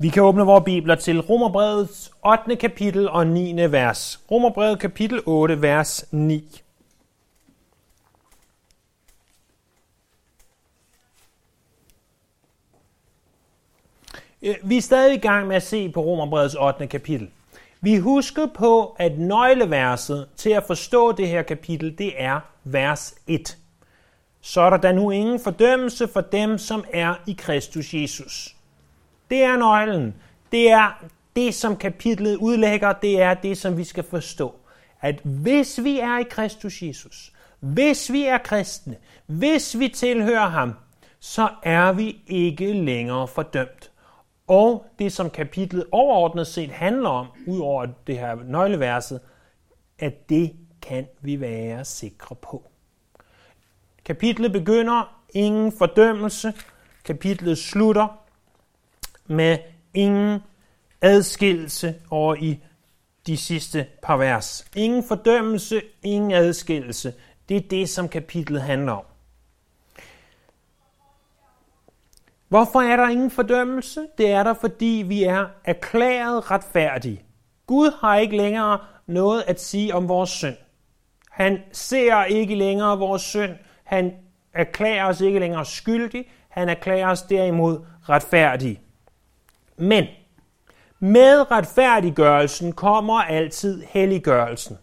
Vi kan åbne vores bibler til Romerbrevets 8. kapitel og 9. vers. Romerbrevet kapitel 8, vers 9. Øh, vi er stadig i gang med at se på Romerbrevets 8. kapitel. Vi husker på, at nøgleverset til at forstå det her kapitel, det er vers 1. Så er der da nu ingen fordømmelse for dem, som er i Kristus Jesus. Det er nøglen. Det er det, som kapitlet udlægger. Det er det, som vi skal forstå. At hvis vi er i Kristus Jesus, hvis vi er kristne, hvis vi tilhører ham, så er vi ikke længere fordømt. Og det, som kapitlet overordnet set handler om, udover det her nøgleverset, at det kan vi være sikre på. Kapitlet begynder ingen fordømmelse. Kapitlet slutter med ingen adskillelse over i de sidste par vers. Ingen fordømmelse, ingen adskillelse. Det er det, som kapitlet handler om. Hvorfor er der ingen fordømmelse? Det er der, fordi vi er erklæret retfærdige. Gud har ikke længere noget at sige om vores synd. Han ser ikke længere vores synd. Han erklærer os ikke længere skyldige. Han erklærer os derimod retfærdige. Men med retfærdiggørelsen kommer altid helliggørelsen.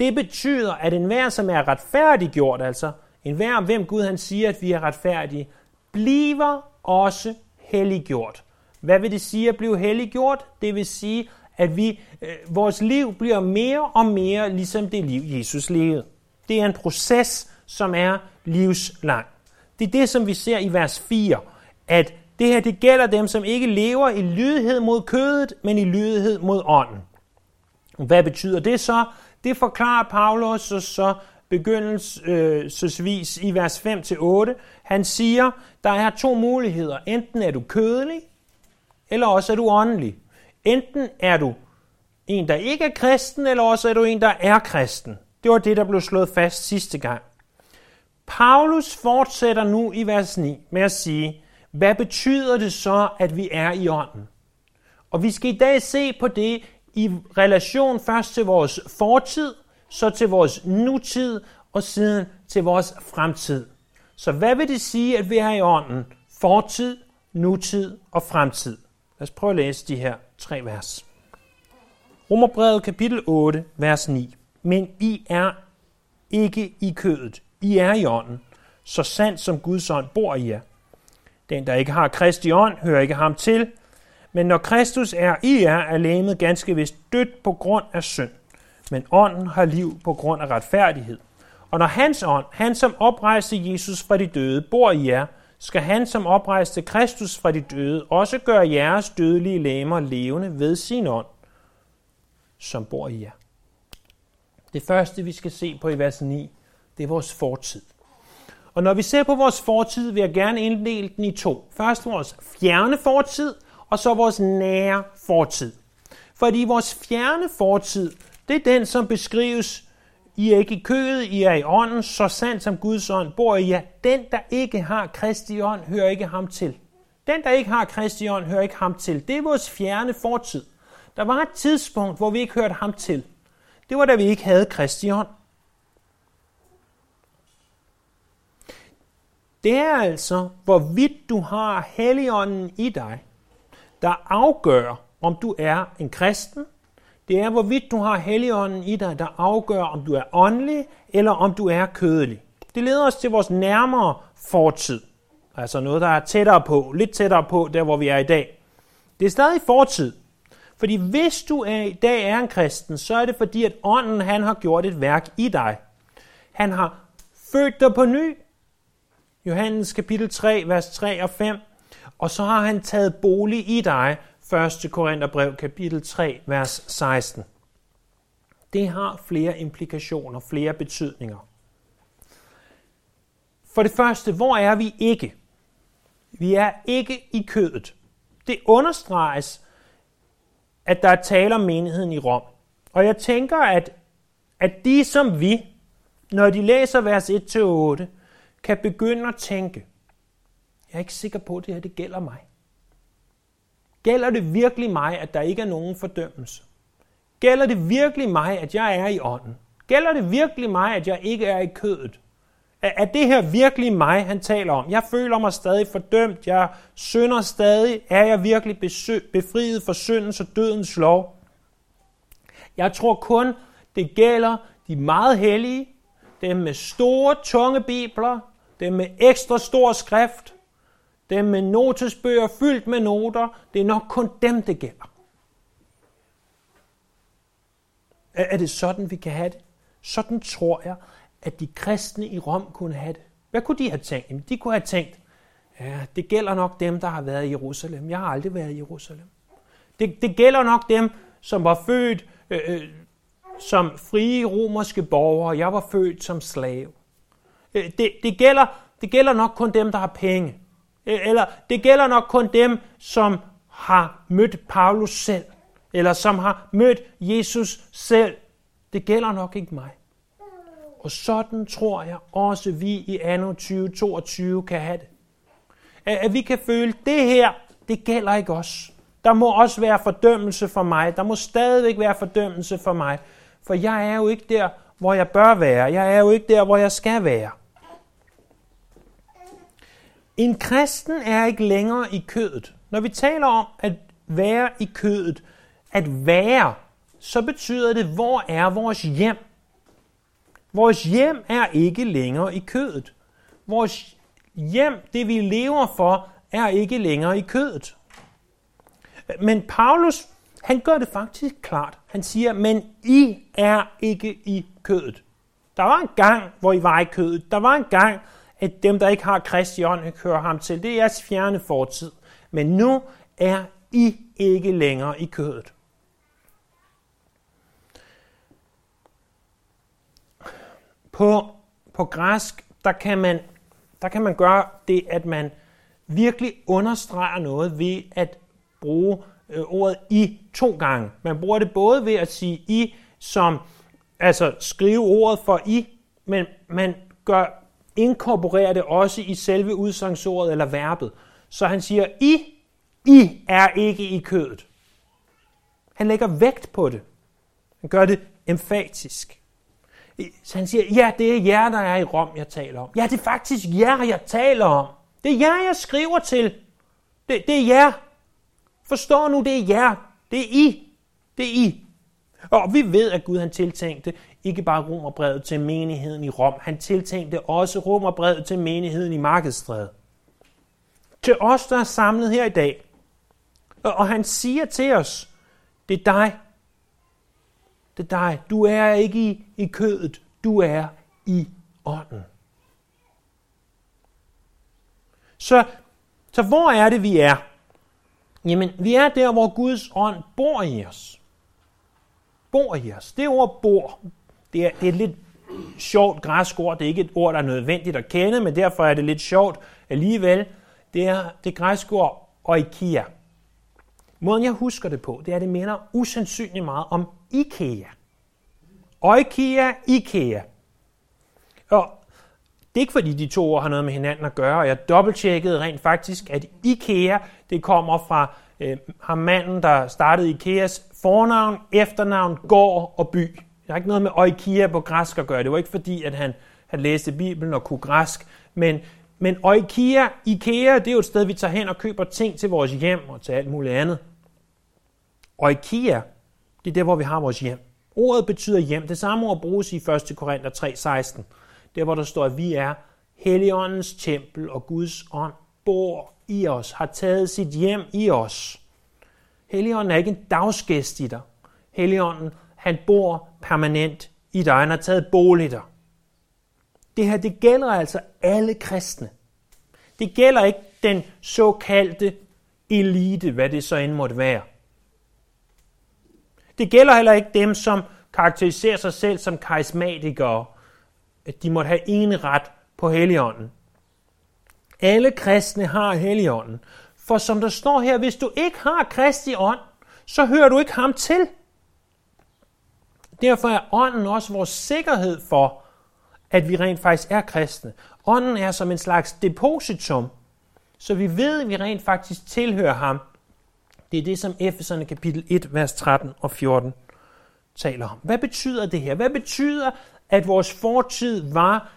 Det betyder, at enhver, som er retfærdiggjort, altså enhver, hvem Gud han siger, at vi er retfærdige, bliver også helliggjort. Hvad vil det sige at blive helliggjort? Det vil sige, at vi, øh, vores liv bliver mere og mere ligesom det liv, Jesus levede. Det er en proces, som er livslang. Det er det, som vi ser i vers 4, at det her det gælder dem, som ikke lever i lydighed mod kødet, men i lydighed mod ånden. Hvad betyder det så? Det forklarer Paulus så, øh, så begyndelsesvis i vers 5-8. Han siger, der er to muligheder. Enten er du kødelig, eller også er du åndelig. Enten er du en, der ikke er kristen, eller også er du en, der er kristen. Det var det, der blev slået fast sidste gang. Paulus fortsætter nu i vers 9 med at sige, hvad betyder det så, at vi er i ånden? Og vi skal i dag se på det i relation først til vores fortid, så til vores nutid og siden til vores fremtid. Så hvad vil det sige, at vi er i ånden? Fortid, nutid og fremtid. Lad os prøve at læse de her tre vers. Romerbrevet kapitel 8, vers 9. Men I er ikke i kødet. I er i ånden, så sandt som Guds ånd bor i jer. Den, der ikke har Kristi ånd, hører ikke ham til. Men når Kristus er i jer, er lægemet ganske vist dødt på grund af synd. Men ånden har liv på grund af retfærdighed. Og når hans ånd, han som oprejste Jesus fra de døde, bor i jer, skal han som oprejste Kristus fra de døde også gøre jeres dødelige læmer levende ved sin ånd, som bor i jer. Det første, vi skal se på i vers 9, det er vores fortid. Og når vi ser på vores fortid, vil jeg gerne inddele den i to. Først vores fjerne fortid, og så vores nære fortid. Fordi vores fjerne fortid, det er den, som beskrives, I er ikke i kødet, I er i ånden, så sandt som Guds ånd bor i jer. Den, der ikke har Kristi ånd, hører ikke ham til. Den, der ikke har Kristi ånd, hører ikke ham til. Det er vores fjerne fortid. Der var et tidspunkt, hvor vi ikke hørte ham til. Det var, da vi ikke havde Kristi ånd. Det er altså, hvorvidt du har Helligånden i dig, der afgør, om du er en kristen. Det er, hvorvidt du har Helligånden i dig, der afgør, om du er åndelig, eller om du er kødelig. Det leder os til vores nærmere fortid. Altså noget, der er tættere på, lidt tættere på, der hvor vi er i dag. Det er stadig fortid. Fordi hvis du er, i dag er en kristen, så er det fordi, at ånden han har gjort et værk i dig. Han har født dig på ny, Johannes kapitel 3, vers 3 og 5. Og så har han taget bolig i dig, 1. Korintherbrev kapitel 3, vers 16. Det har flere implikationer, flere betydninger. For det første, hvor er vi ikke? Vi er ikke i kødet. Det understreges, at der er tale om menigheden i Rom. Og jeg tænker, at, at de som vi, når de læser vers 1-8, kan begynde at tænke, jeg er ikke sikker på, at det her det gælder mig. Gælder det virkelig mig, at der ikke er nogen fordømmelse? Gælder det virkelig mig, at jeg er i ånden? Gælder det virkelig mig, at jeg ikke er i kødet? Er det her virkelig mig, han taler om? Jeg føler mig stadig fordømt. Jeg synder stadig. Er jeg virkelig befriet for syndens og dødens lov? Jeg tror kun, det gælder de meget hellige, dem med store, tunge bibler, dem med ekstra stor skrift, dem med notesbøger fyldt med noter. Det er nok kun dem, det gælder. Er det sådan, vi kan have det? Sådan tror jeg, at de kristne i Rom kunne have det. Hvad kunne de have tænkt? Jamen, de kunne have tænkt, ja, det gælder nok dem, der har været i Jerusalem. Jeg har aldrig været i Jerusalem. Det, det gælder nok dem, som var født øh, øh, som frie romerske borgere. Jeg var født som slave. Øh, det, det, gælder, det gælder nok kun dem, der har penge. Øh, eller det gælder nok kun dem, som har mødt Paulus selv. Eller som har mødt Jesus selv. Det gælder nok ikke mig. Og sådan tror jeg også, vi i anno 2022 kan have det. At vi kan føle, at det her, det gælder ikke os. Der må også være fordømmelse for mig. Der må stadigvæk være fordømmelse for mig. For jeg er jo ikke der, hvor jeg bør være. Jeg er jo ikke der, hvor jeg skal være. En kristen er ikke længere i kødet. Når vi taler om at være i kødet, at være, så betyder det, hvor er vores hjem? Vores hjem er ikke længere i kødet. Vores hjem, det vi lever for, er ikke længere i kødet. Men Paulus, han gør det faktisk klart. Han siger, men I er ikke i kødet. Der var en gang, hvor I var i kødet. Der var en gang, at dem, der ikke har Kristi ånd, hører ham til. Det er jeres fjerne fortid. Men nu er I ikke længere i kødet. På, på græsk, der kan, man, der kan man gøre det, at man virkelig understreger noget ved at bruge øh, ordet i to gange. Man bruger det både ved at sige i, som altså skrive ordet for i, men man gør, inkorporerer det også i selve udsagsordet eller verbet. Så han siger, I, I er ikke i kødet. Han lægger vægt på det. Han gør det emfatisk. Så han siger, ja, det er jer, der er i Rom, jeg taler om. Ja, det er faktisk jer, jeg taler om. Det er jer, jeg skriver til. Det, det er jer. Forstår nu, det er jer. Det er I. Det er I. Og vi ved, at Gud han tiltænkte ikke bare romerbrevet til menigheden i Rom, han tiltænkte også romerbrevet til menigheden i Markedstræde. Til os, der er samlet her i dag. Og han siger til os, det er dig, det er dig. Du er ikke i, i kødet. Du er i ånden. Så, så hvor er det, vi er? Jamen, vi er der, hvor Guds ånd bor i os. Bor i os. Det ord bor, det er, det er et lidt sjovt græsk ord. Det er ikke et ord, der er nødvendigt at kende, men derfor er det lidt sjovt alligevel. Det er det græske ord oikia. Måden jeg husker det på, det er, at det minder usandsynligt meget om IKEA. Oikia, IKEA. Og det er ikke fordi de to ord har noget med hinanden at gøre, og jeg dobbelttjekkede rent faktisk, at IKEA, det kommer fra øh, ham manden, der startede IKEAs fornavn, efternavn, gård og by. Det har ikke noget med oikea på græsk at gøre. Det var ikke fordi, at han, han læste Bibelen og kunne græsk, men, men oikea, IKEA, det er jo et sted, vi tager hen og køber ting til vores hjem og til alt muligt andet. Oikea, det er der, hvor vi har vores hjem. Ordet betyder hjem. Det samme ord bruges i 1. Korinther 3:16. Der hvor der står, at vi er Helligåndens tempel, og Guds ånd bor i os, har taget sit hjem i os. Helligånden er ikke en dagsgæst i dig. Helligånden, han bor permanent i dig. Han har taget bolig dig. Det her, det gælder altså alle kristne. Det gælder ikke den såkaldte elite, hvad det så end måtte være. Det gælder heller ikke dem, som karakteriserer sig selv som karismatikere, at de måtte have en ret på Helligånden. Alle kristne har Helligånden. For som der står her, hvis du ikke har Kristi ånd, så hører du ikke ham til. Derfor er ånden også vores sikkerhed for, at vi rent faktisk er kristne. Ånden er som en slags depositum, så vi ved, at vi rent faktisk tilhører ham. Det Det er det, som Efeserne kapitel 1, vers 13 og 14 taler om. Hvad betyder det her? Hvad betyder, at vores fortid var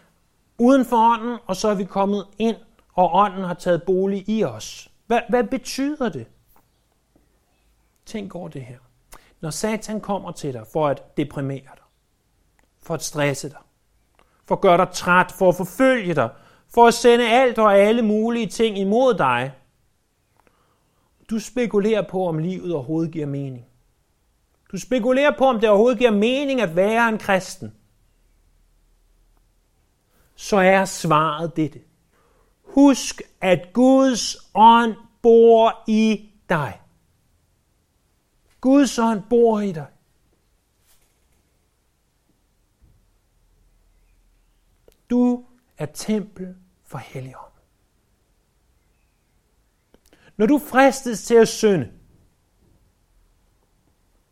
uden for ånden, og så er vi kommet ind, og ånden har taget bolig i os? Hvad, hvad betyder det? Tænk over det her. Når Satan kommer til dig for at deprimere dig, for at stresse dig, for at gøre dig træt, for at forfølge dig, for at sende alt og alle mulige ting imod dig, du spekulerer på, om livet overhovedet giver mening. Du spekulerer på, om det overhovedet giver mening at være en kristen. Så er svaret dette. Husk, at Guds ånd bor i dig. Guds ånd bor i dig. Du er tempel for Helligånd. Når du fristes til at synde,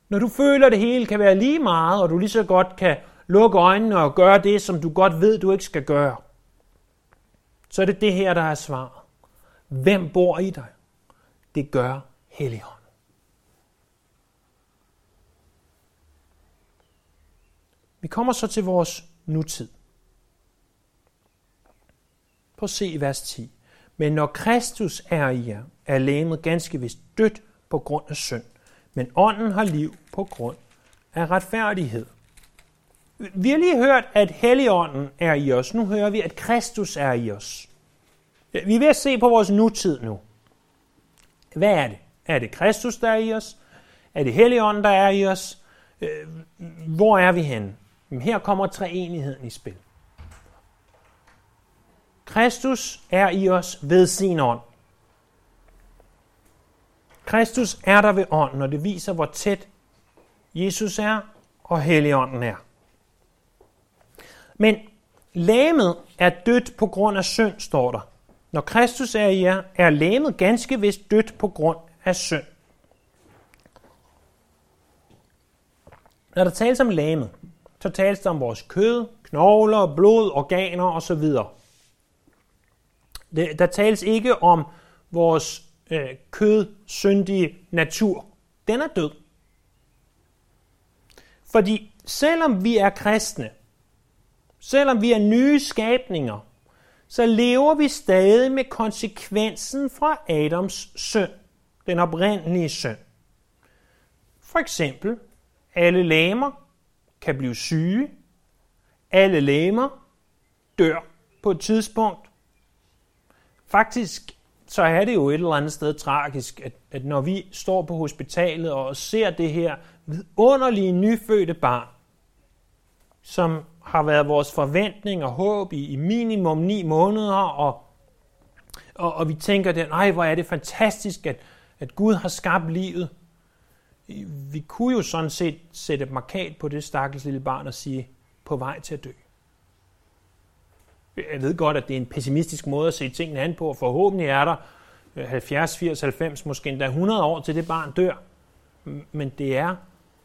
når du føler, at det hele kan være lige meget, og du lige så godt kan lukke øjnene og gøre det, som du godt ved, du ikke skal gøre, så er det det her, der er svaret. Hvem bor i dig? Det gør Helligånden. Vi kommer så til vores nutid. Prøv at se i vers 10. Men når Kristus er i jer, er lægemet ganske vist dødt på grund af synd, men ånden har liv på grund af retfærdighed. Vi har lige hørt, at Helligånden er i os. Nu hører vi, at Kristus er i os. Vi er ved at se på vores nutid nu. Hvad er det? Er det Kristus, der er i os? Er det Helligånden, der er i os? Øh, hvor er vi henne? Her kommer treenigheden i spil. Kristus er i os ved sin ånd. Kristus er der ved ånden, og det viser, hvor tæt Jesus er og Helligånden er. Men lægemet er dødt på grund af synd, står der. Når Kristus er i jer, er lægemet ganske vist dødt på grund af synd. Når der tales om lægemet, så tales der om vores kød, knogler, blod, organer osv. Der tales ikke om vores øh, kødsyndige natur. Den er død. Fordi selvom vi er kristne, selvom vi er nye skabninger, så lever vi stadig med konsekvensen fra Adams synd, den oprindelige søn. For eksempel, alle læmer kan blive syge, alle læmer dør på et tidspunkt. Faktisk så er det jo et eller andet sted tragisk, at, at når vi står på hospitalet og ser det her vidunderlige nyfødte barn, som har været vores forventning og håb i, i minimum ni måneder, og, og, og vi tænker, at nej, hvor er det fantastisk, at, at Gud har skabt livet. Vi kunne jo sådan set sætte et markat på det stakkels lille barn og sige, på vej til at dø. Jeg ved godt, at det er en pessimistisk måde at se tingene an på, og forhåbentlig er der 70, 80, 90, måske endda 100 år til det barn dør. Men det er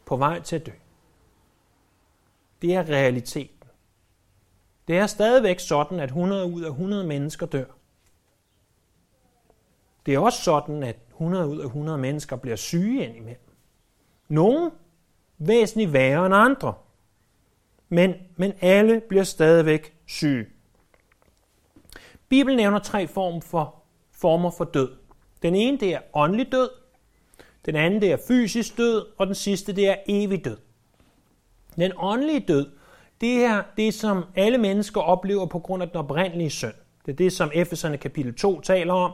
på vej til at dø. Det er realiteten. Det er stadigvæk sådan, at 100 ud af 100 mennesker dør. Det er også sådan, at 100 ud af 100 mennesker bliver syge indimellem. Nogle væsentligt værre end andre. Men, men alle bliver stadigvæk syge. Bibelen nævner tre former for, former for død. Den ene det er åndelig død, den anden det er fysisk død, og den sidste det er evig død. Den åndelige død, det er det, som alle mennesker oplever på grund af den oprindelige synd. Det er det, som Efeserne kapitel 2 taler om,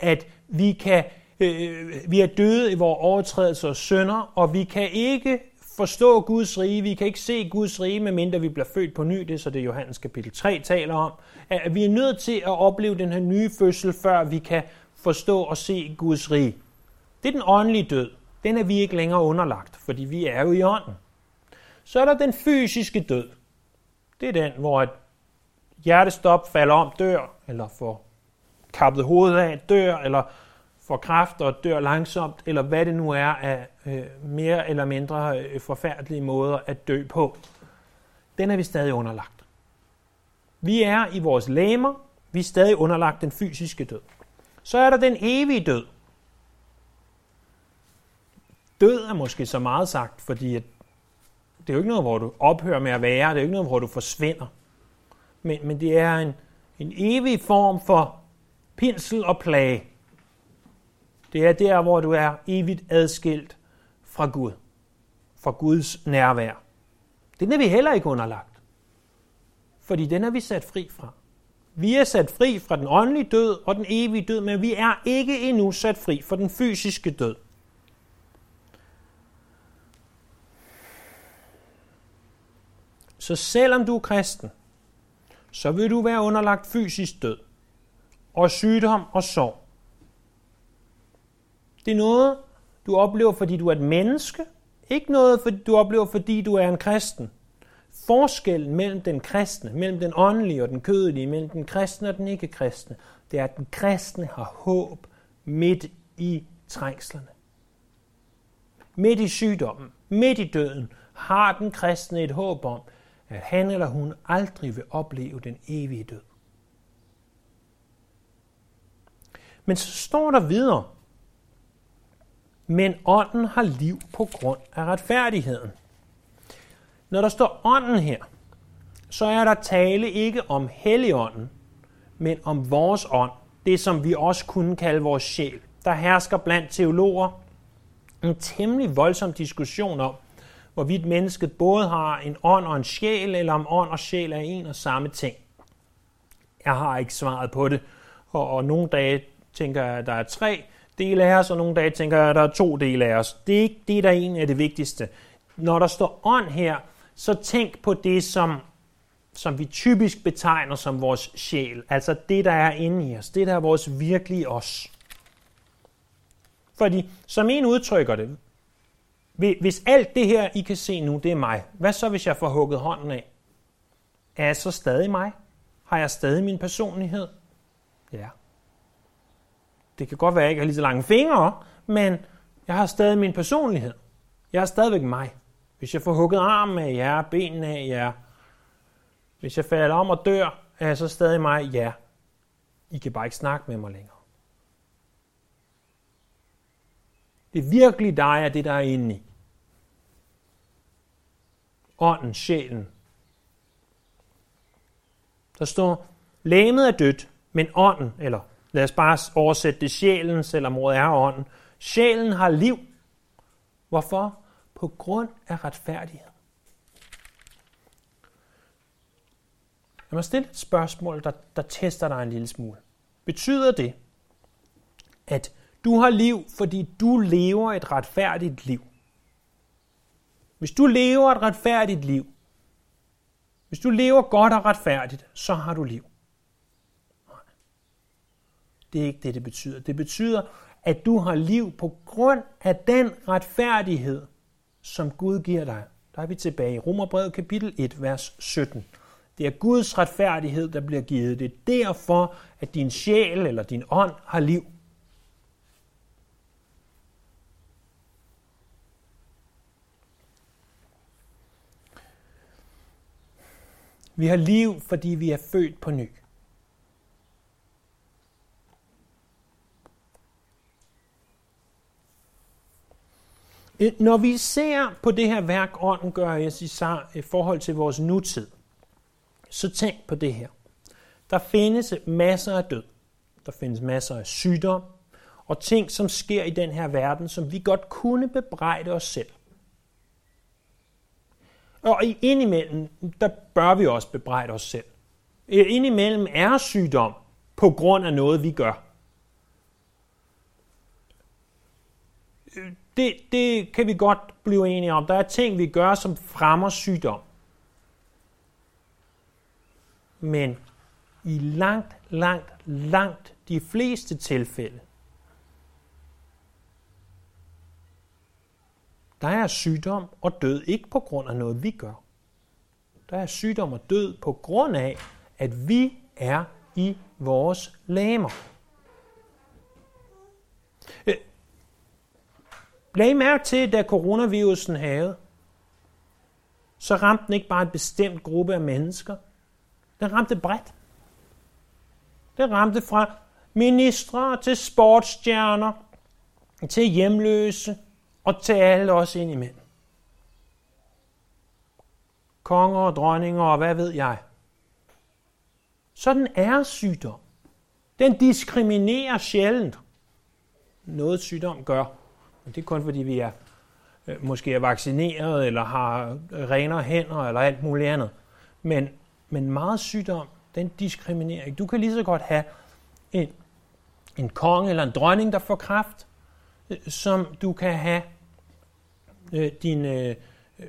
at vi, kan, øh, vi er døde i vores overtrædelser og synder, og vi kan ikke forstå Guds rige, vi kan ikke se Guds rige, medmindre vi bliver født på ny, det er så det Johannes kapitel 3 taler om, at vi er nødt til at opleve den her nye fødsel, før vi kan forstå og se Guds rige. Det er den åndelige død. Den er vi ikke længere underlagt, fordi vi er jo i ånden. Så er der den fysiske død. Det er den, hvor et hjertestop falder om, dør, eller får kappet hovedet af, dør, eller får kræft og dør langsomt, eller hvad det nu er af øh, mere eller mindre øh, forfærdelige måder at dø på. Den er vi stadig underlagt. Vi er i vores læmer, vi er stadig underlagt den fysiske død. Så er der den evige død. død er måske så meget sagt, fordi at det er jo ikke noget, hvor du ophører med at være, det er jo ikke noget, hvor du forsvinder. Men, men det er en, en evig form for pinsel og plage. Det er der, hvor du er evigt adskilt fra Gud, fra Guds nærvær. Den er vi heller ikke underlagt, fordi den er vi sat fri fra. Vi er sat fri fra den åndelige død og den evige død, men vi er ikke endnu sat fri fra den fysiske død. Så selvom du er kristen, så vil du være underlagt fysisk død og sygdom og sorg. Det er noget, du oplever, fordi du er et menneske, ikke noget, du oplever, fordi du er en kristen. Forskellen mellem den kristne, mellem den åndelige og den kødelige, mellem den kristne og den ikke-kristne, det er, at den kristne har håb midt i trængslerne. Midt i sygdommen, midt i døden, har den kristne et håb om, at han eller hun aldrig vil opleve den evige død. Men så står der videre, men ånden har liv på grund af retfærdigheden. Når der står ånden her, så er der tale ikke om helligånden, men om vores ånd, det som vi også kunne kalde vores sjæl. Der hersker blandt teologer en temmelig voldsom diskussion om, hvorvidt mennesket både har en ånd og en sjæl, eller om ånd og sjæl er en og samme ting. Jeg har ikke svaret på det, og, og nogle dage tænker jeg, at der er tre dele af os, og nogle dage tænker jeg, at der er to dele af os. Det er ikke det, der er det vigtigste. Når der står ånd her, så tænk på det, som, som vi typisk betegner som vores sjæl. Altså det, der er inde i os. Det, der er vores virkelige os. Fordi, som en udtrykker det, hvis alt det her, I kan se nu, det er mig, hvad så, hvis jeg får hugget hånden af? Er jeg så stadig mig? Har jeg stadig min personlighed? Ja. Det kan godt være, at jeg ikke har lige så lange fingre, men jeg har stadig min personlighed. Jeg er stadigvæk mig. Hvis jeg får hugget armen af jer, benene af jer, hvis jeg falder om og dør, er jeg så stadig mig? Ja. I kan bare ikke snakke med mig længere. Det er virkelig dig, er det, der er inde i. Ånden, sjælen. Der står, lægemet er dødt, men ånden, eller lad os bare oversætte det sjælen, selvom ordet er ånden. Sjælen har liv. Hvorfor? På grund af retfærdighed. Lad mig stille et spørgsmål, der, der tester dig en lille smule. Betyder det, at du har liv, fordi du lever et retfærdigt liv. Hvis du lever et retfærdigt liv, hvis du lever godt og retfærdigt, så har du liv. Nej. Det er ikke det, det betyder. Det betyder, at du har liv på grund af den retfærdighed, som Gud giver dig. Der er vi tilbage i Romerbrevet kapitel 1, vers 17. Det er Guds retfærdighed, der bliver givet. Det er derfor, at din sjæl eller din ånd har liv. Vi har liv, fordi vi er født på ny. Øh, når vi ser på det her værk, ånden gør i forhold til vores nutid, så tænk på det her. Der findes masser af død. Der findes masser af sygdom og ting, som sker i den her verden, som vi godt kunne bebrejde os selv. Og indimellem, der bør vi også bebrejde os selv. Indimellem er sygdom på grund af noget, vi gør. Det, det kan vi godt blive enige om. Der er ting, vi gør, som fremmer sygdom. Men i langt, langt, langt de fleste tilfælde, Der er sygdom og død ikke på grund af noget, vi gør. Der er sygdom og død på grund af, at vi er i vores lamer. Øh, lag mærke til, da coronavirusen havde, så ramte den ikke bare en bestemt gruppe af mennesker. Den ramte bredt. Den ramte fra ministre til sportsstjerner, til hjemløse, og til alle os ind imellem. Konger og dronninger og hvad ved jeg. Sådan er sygdom. Den diskriminerer sjældent. Noget sygdom gør. Men det er kun fordi vi er øh, måske er vaccineret, eller har øh, renere hænder, eller alt muligt andet. Men, men meget sygdom, den diskriminerer ikke. Du kan lige så godt have en, en konge eller en dronning, der får kræft, som du kan have øh, din øh, øh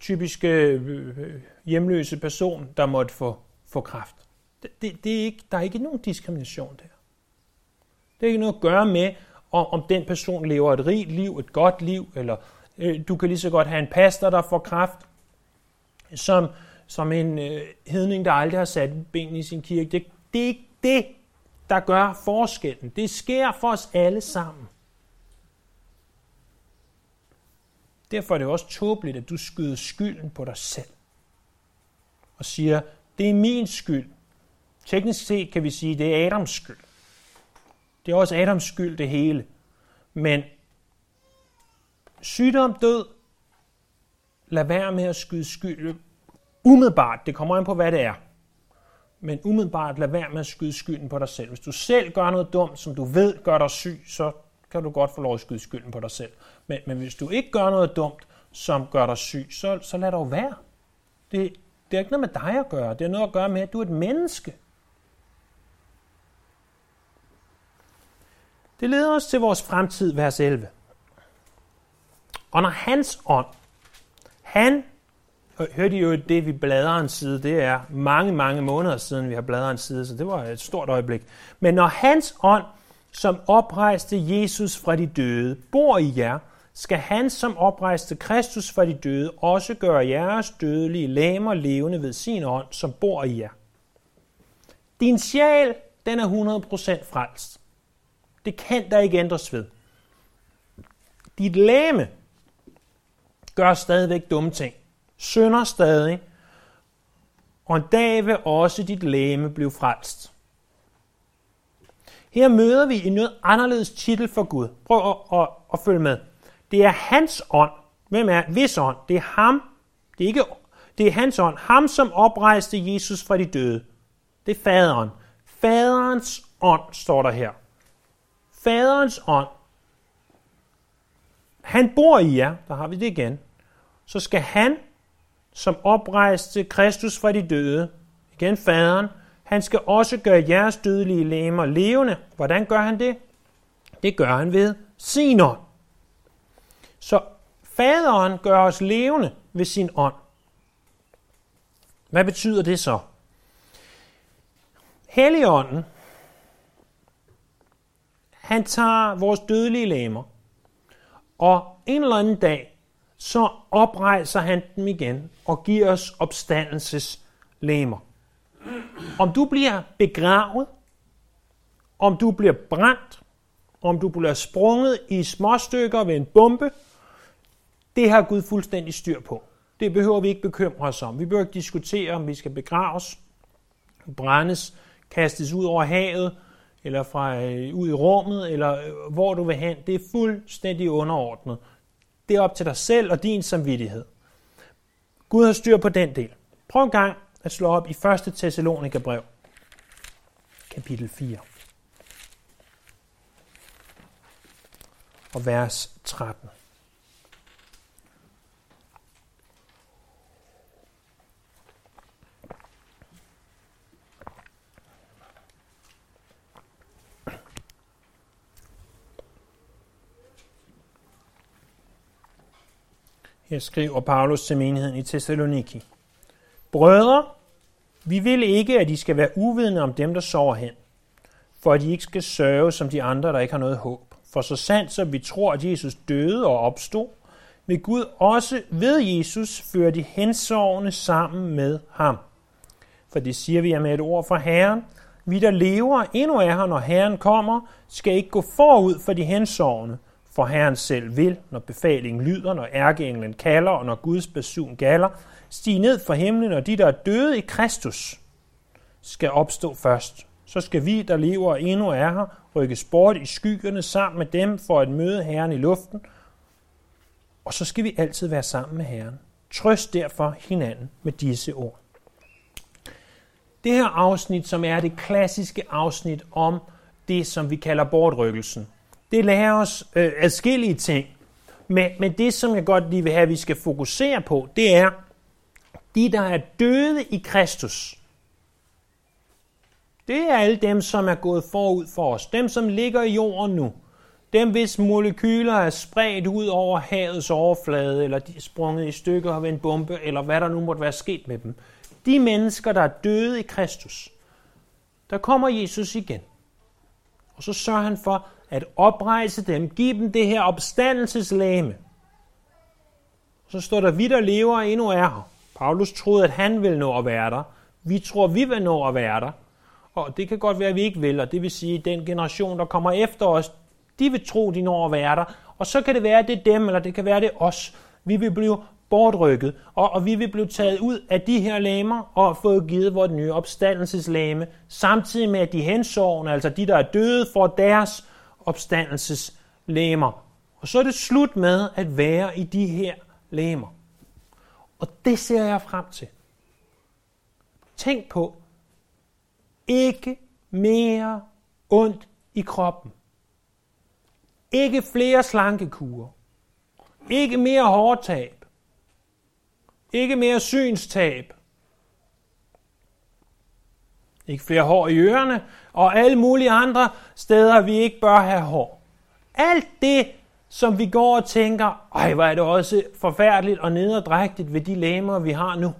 typiske øh, øh, hjemløse person, der måtte få, få kraft. Det, det, det er ikke, der er ikke nogen diskrimination der. Det er ikke noget at gøre med, om, om den person lever et rigt liv, et godt liv, eller øh, du kan lige så godt have en pastor, der får kraft, som, som en øh, hedning, der aldrig har sat ben i sin kirke. Det, det er ikke det, der gør forskellen. Det sker for os alle sammen. Derfor er det også tåbeligt, at du skyder skylden på dig selv. Og siger, det er min skyld. Teknisk set kan vi sige, det er Adams skyld. Det er også Adams skyld det hele. Men sygdom, død, lad være med at skyde skyld. Umiddelbart, det kommer an på, hvad det er. Men umiddelbart lad være med at skyde skylden på dig selv. Hvis du selv gør noget dumt, som du ved gør dig syg, så kan du godt få lov at skyde skylden på dig selv. Men, men hvis du ikke gør noget dumt, som gør dig syg, så, så lad dog være. Det, det er ikke noget med dig at gøre. Det er noget at gøre med, at du er et menneske. Det leder os til vores fremtid, vers 11. Og når hans ånd, han, hørte I jo det, vi bladrer en side, det er mange, mange måneder siden, vi har bladret en side, så det var et stort øjeblik. Men når hans ånd, som oprejste Jesus fra de døde, bor i jer, skal han, som oprejste Kristus fra de døde, også gøre jeres dødelige læmer levende ved sin ånd, som bor i jer. Din sjæl, den er 100% frelst. Det kan der ikke ændres ved. Dit læme gør stadigvæk dumme ting. Sønder stadig. Og en dag vil også dit læme blive frelst. Her møder vi en noget anderledes titel for Gud. Prøv at, at, at følge med. Det er hans ånd. Hvem er hvis ånd? Det er ham. Det er ikke det er hans ånd. Ham, som oprejste Jesus fra de døde. Det er faderen. Faderens ånd står der her. Faderens ånd. Han bor i jer. Der har vi det igen. Så skal han, som oprejste Kristus fra de døde, igen faderen, han skal også gøre jeres dødelige lemmer levende. Hvordan gør han det? Det gør han ved sin ånd. Så faderen gør os levende ved sin ånd. Hvad betyder det så? Helligånden, han tager vores dødelige lemmer, og en eller anden dag, så oprejser han dem igen og giver os opstandelses lemmer. Om du bliver begravet, om du bliver brændt, om du bliver sprunget i små stykker ved en bombe, det har Gud fuldstændig styr på. Det behøver vi ikke bekymre os om. Vi behøver ikke diskutere, om vi skal begraves, brændes, kastes ud over havet, eller fra øh, ud i rummet, eller øh, hvor du vil hen. Det er fuldstændig underordnet. Det er op til dig selv og din samvittighed. Gud har styr på den del. Prøv en gang at slå op i 1. Thessalonika brev, kapitel 4. Og vers 13. Her skriver Paulus til menigheden i Thessaloniki. Brødre, vi vil ikke, at I skal være uvidende om dem, der sover hen, for at I ikke skal sørge som de andre, der ikke har noget håb. For så sandt som vi tror, at Jesus døde og opstod, vil Gud også ved Jesus føre de hensovne sammen med ham. For det siger vi med et ord fra Herren. Vi, der lever endnu er her, når Herren kommer, skal ikke gå forud for de hensovne, for Herren selv vil, når befalingen lyder, når ærkeenglen kalder, og når Guds basun galler, stige ned fra himlen, og de, der er døde i Kristus, skal opstå først. Så skal vi, der lever og endnu er her, rykkes bort i skyggerne sammen med dem for at møde Herren i luften. Og så skal vi altid være sammen med Herren. Trøst derfor hinanden med disse ord. Det her afsnit, som er det klassiske afsnit om det, som vi kalder bortrykkelsen, det lærer os øh, adskillige ting. Men, men det, som jeg godt lige vil have, at vi skal fokusere på, det er, de, der er døde i Kristus, det er alle dem, som er gået forud for os. Dem, som ligger i jorden nu. Dem, hvis molekyler er spredt ud over havets overflade, eller de er sprunget i stykker af en bombe, eller hvad der nu måtte være sket med dem. De mennesker, der er døde i Kristus, der kommer Jesus igen. Og så sørger han for at oprejse dem, give dem det her opstandelseslæme. Så står der, vi der lever endnu er her. Paulus troede, at han ville nå at være der. Vi tror, vi vil nå at være der. Og det kan godt være, at vi ikke vil, og det vil sige, at den generation, der kommer efter os, de vil tro, de når at være der. Og så kan det være, at det er dem, eller det kan være, at det er os. Vi vil blive bortrykket, og, og vi vil blive taget ud af de her læmer og få givet vores nye opstandelseslæme, samtidig med, at de hensovne, altså de, der er døde, får deres opstandelseslæmer. Og så er det slut med at være i de her læmer. Og det ser jeg frem til. Tænk på, ikke mere ondt i kroppen. Ikke flere slankekurer. Ikke mere hårtab. Ikke mere synstab. Ikke flere hår i ørerne, og alle mulige andre steder, vi ikke bør have hår. Alt det, som vi går og tænker, ej, hvor er det også forfærdeligt og nederdrægtigt ved de læmer, vi har nu.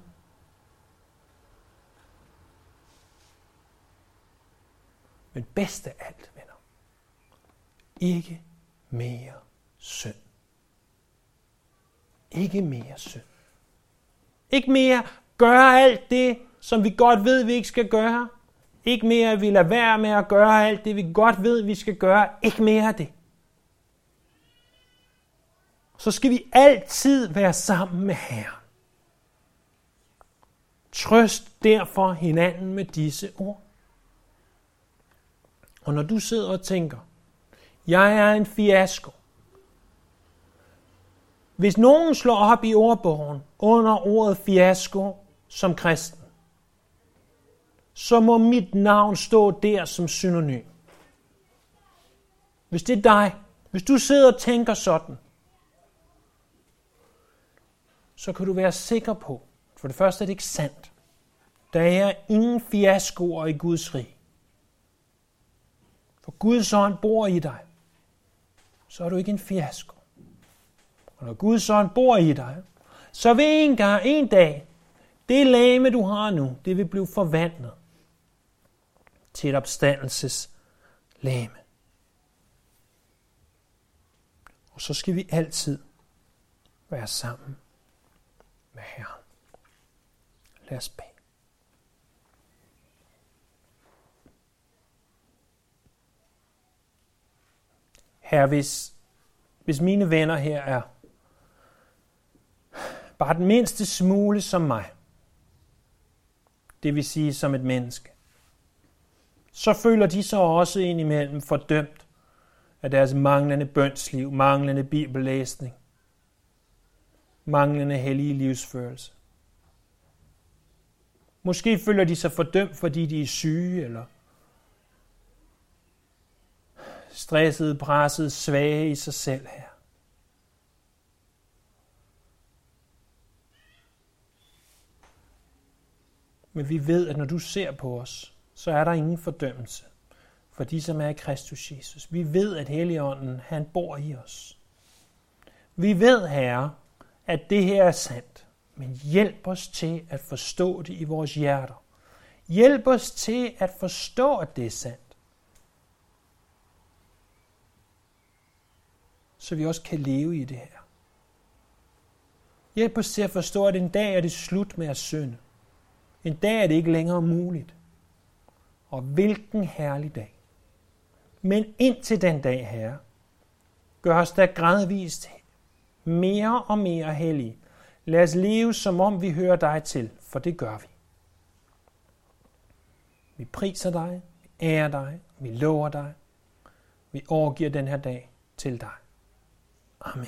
Men bedst af alt, venner, ikke mere synd. Ikke mere synd. Ikke mere gøre alt det, som vi godt ved, vi ikke skal gøre. Ikke mere, at vi lader være med at gøre alt det, vi godt ved, vi skal gøre. Ikke mere af det. Så skal vi altid være sammen med Herren. Trøst derfor hinanden med disse ord. Og når du sidder og tænker, jeg er en fiasko. Hvis nogen slår op i ordbogen under ordet fiasko som kristen, så må mit navn stå der som synonym. Hvis det er dig, hvis du sidder og tænker sådan, så kan du være sikker på, for det første er det ikke sandt. Der er ingen fiaskoer i Guds rig. For Guds ånd bor i dig, så er du ikke en fiasko. Og når Guds ånd bor i dig, så vil en gang, en dag, det lame, du har nu, det vil blive forvandlet til et opstandelses lame. Og så skal vi altid være sammen med Herren. Lad os bede. Her, hvis, hvis mine venner her er bare den mindste smule som mig, det vil sige som et menneske, så føler de så også indimellem fordømt af deres manglende bønsliv, manglende bibellæsning, manglende hellige livsførelse. Måske føler de sig fordømt, fordi de er syge, eller stressede, pressede, svage i sig selv her. Men vi ved, at når du ser på os, så er der ingen fordømmelse for de, som er i Kristus Jesus. Vi ved, at Helligånden, han bor i os. Vi ved, Herre, at det her er sandt, men hjælp os til at forstå det i vores hjerter. Hjælp os til at forstå, at det er sandt. så vi også kan leve i det her. Hjælp os til at forstå, at en dag er det slut med at synde. En dag er det ikke længere muligt. Og hvilken herlig dag. Men indtil den dag, Herre, gør os da gradvist mere og mere hellige. Lad os leve, som om vi hører dig til, for det gør vi. Vi priser dig, vi ærer dig, vi lover dig, vi overgiver den her dag til dig. Amen.